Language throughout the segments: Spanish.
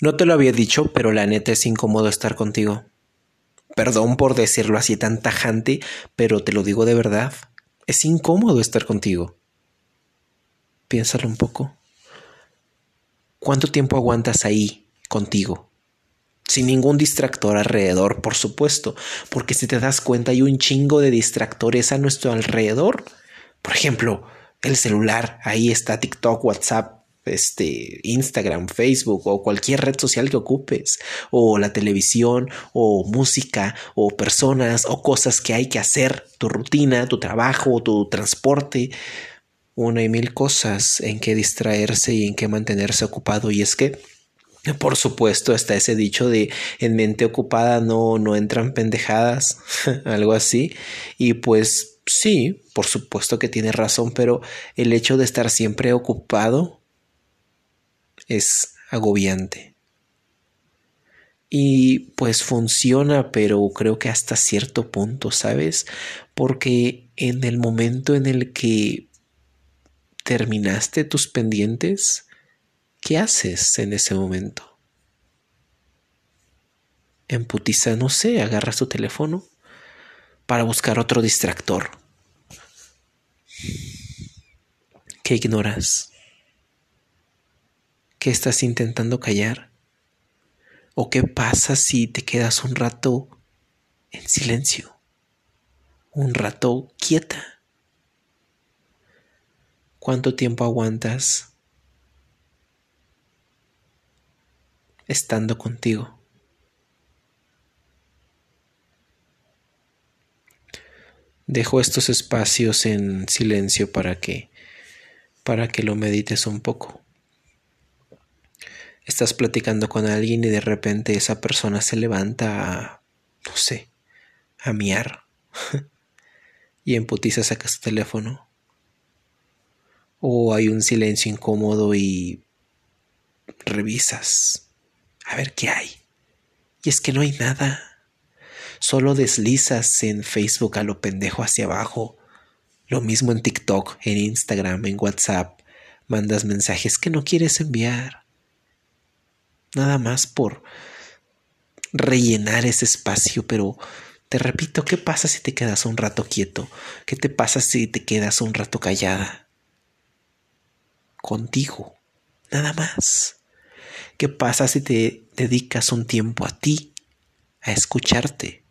No te lo había dicho, pero la neta es incómodo estar contigo. Perdón por decirlo así tan tajante, pero te lo digo de verdad. Es incómodo estar contigo. Piénsalo un poco. ¿Cuánto tiempo aguantas ahí contigo? Sin ningún distractor alrededor, por supuesto, porque si te das cuenta hay un chingo de distractores a nuestro alrededor. Por ejemplo, el celular, ahí está TikTok, WhatsApp, este, Instagram, Facebook o cualquier red social que ocupes, o la televisión, o música, o personas, o cosas que hay que hacer, tu rutina, tu trabajo, tu transporte, una y mil cosas en que distraerse y en que mantenerse ocupado. Y es que, por supuesto, está ese dicho de en mente ocupada no, no entran pendejadas, algo así. Y pues sí, por supuesto que tiene razón, pero el hecho de estar siempre ocupado es agobiante. Y pues funciona, pero creo que hasta cierto punto, ¿sabes? Porque en el momento en el que terminaste tus pendientes, ¿qué haces en ese momento? En putiza, no sé, agarras tu teléfono para buscar otro distractor. ¿Qué ignoras? ¿Qué estás intentando callar? ¿O qué pasa si te quedas un rato en silencio? Un rato quieta. ¿Cuánto tiempo aguantas estando contigo? Dejo estos espacios en silencio para que para que lo medites un poco estás platicando con alguien y de repente esa persona se levanta a, no sé, a miar. y en putiza sacas teléfono. O hay un silencio incómodo y revisas a ver qué hay. Y es que no hay nada. Solo deslizas en Facebook a lo pendejo hacia abajo. Lo mismo en TikTok, en Instagram, en WhatsApp. Mandas mensajes que no quieres enviar nada más por rellenar ese espacio, pero te repito, ¿qué pasa si te quedas un rato quieto? ¿Qué te pasa si te quedas un rato callada? Contigo, nada más. ¿Qué pasa si te dedicas un tiempo a ti, a escucharte?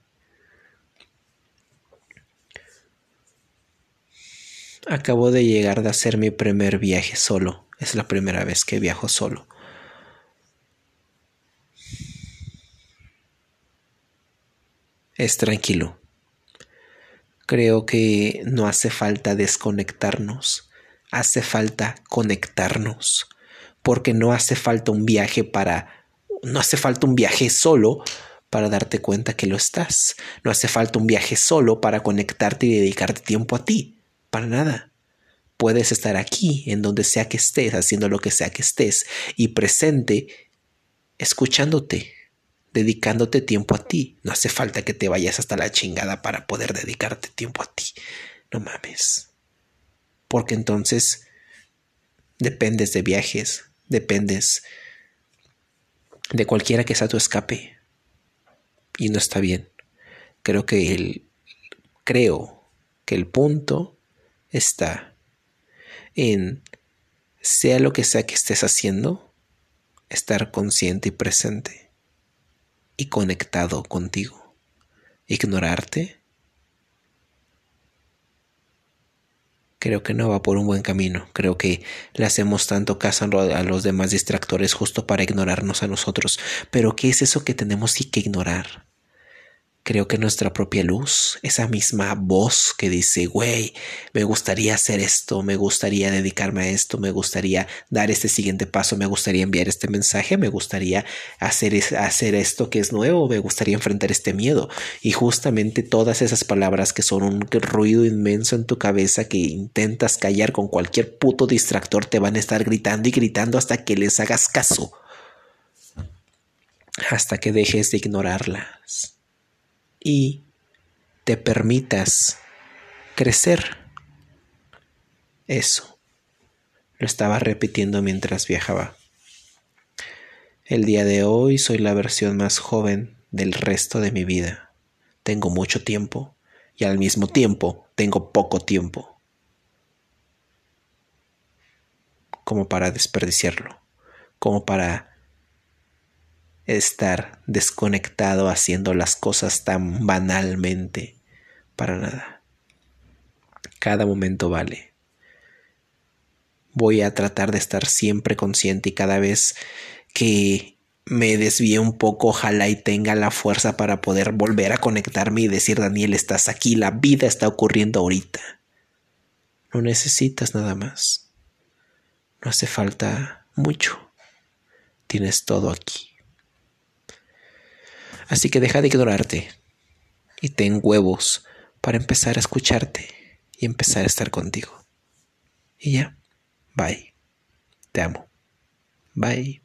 Acabo de llegar de hacer mi primer viaje solo. Es la primera vez que viajo solo. Es tranquilo. Creo que no hace falta desconectarnos, hace falta conectarnos, porque no hace falta un viaje para, no hace falta un viaje solo para darte cuenta que lo estás, no hace falta un viaje solo para conectarte y dedicarte tiempo a ti, para nada. Puedes estar aquí, en donde sea que estés, haciendo lo que sea que estés, y presente, escuchándote, dedicándote tiempo a ti. No hace falta que te vayas hasta la chingada para poder dedicarte tiempo a ti. No mames. Porque entonces dependes de viajes, dependes de cualquiera que sea tu escape. Y no está bien. Creo que el creo que el punto está en sea lo que sea que estés haciendo, estar consciente y presente y conectado contigo. Ignorarte creo que no va por un buen camino. Creo que le hacemos tanto caso a los demás distractores justo para ignorarnos a nosotros. Pero ¿qué es eso que tenemos que ignorar? Creo que nuestra propia luz, esa misma voz que dice, güey, me gustaría hacer esto, me gustaría dedicarme a esto, me gustaría dar este siguiente paso, me gustaría enviar este mensaje, me gustaría hacer, hacer esto que es nuevo, me gustaría enfrentar este miedo. Y justamente todas esas palabras que son un ruido inmenso en tu cabeza que intentas callar con cualquier puto distractor te van a estar gritando y gritando hasta que les hagas caso. Hasta que dejes de ignorarlas y te permitas crecer. Eso. Lo estaba repitiendo mientras viajaba. El día de hoy soy la versión más joven del resto de mi vida. Tengo mucho tiempo y al mismo tiempo tengo poco tiempo como para desperdiciarlo, como para estar desconectado haciendo las cosas tan banalmente para nada. Cada momento vale. Voy a tratar de estar siempre consciente y cada vez que me desvíe un poco, ojalá y tenga la fuerza para poder volver a conectarme y decir, Daniel, estás aquí, la vida está ocurriendo ahorita. No necesitas nada más. No hace falta mucho. Tienes todo aquí. Así que deja de ignorarte y ten huevos para empezar a escucharte y empezar a estar contigo. Y ya, bye. Te amo. Bye.